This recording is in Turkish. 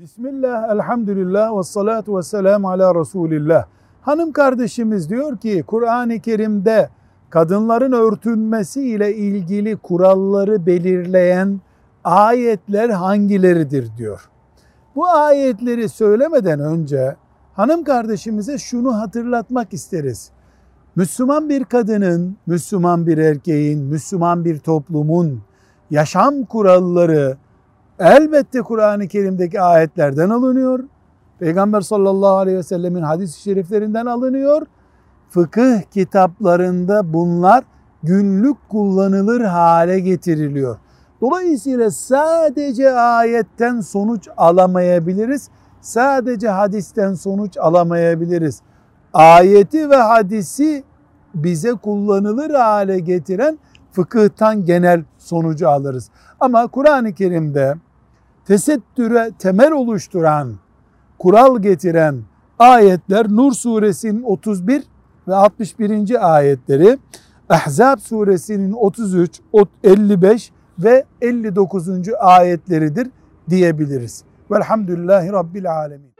Bismillah, elhamdülillah ve salatu ve selamu ala Resulillah. Hanım kardeşimiz diyor ki Kur'an-ı Kerim'de kadınların örtünmesi ile ilgili kuralları belirleyen ayetler hangileridir diyor. Bu ayetleri söylemeden önce hanım kardeşimize şunu hatırlatmak isteriz. Müslüman bir kadının, Müslüman bir erkeğin, Müslüman bir toplumun yaşam kuralları elbette Kur'an-ı Kerim'deki ayetlerden alınıyor. Peygamber sallallahu aleyhi ve sellemin hadis-i şeriflerinden alınıyor. Fıkıh kitaplarında bunlar günlük kullanılır hale getiriliyor. Dolayısıyla sadece ayetten sonuç alamayabiliriz. Sadece hadisten sonuç alamayabiliriz. Ayeti ve hadisi bize kullanılır hale getiren fıkıhtan genel sonucu alırız. Ama Kur'an-ı Kerim'de tesettüre temel oluşturan, kural getiren ayetler Nur suresinin 31 ve 61. ayetleri, Ahzab suresinin 33, 55 ve 59. ayetleridir diyebiliriz. Velhamdülillahi Rabbil Alemin.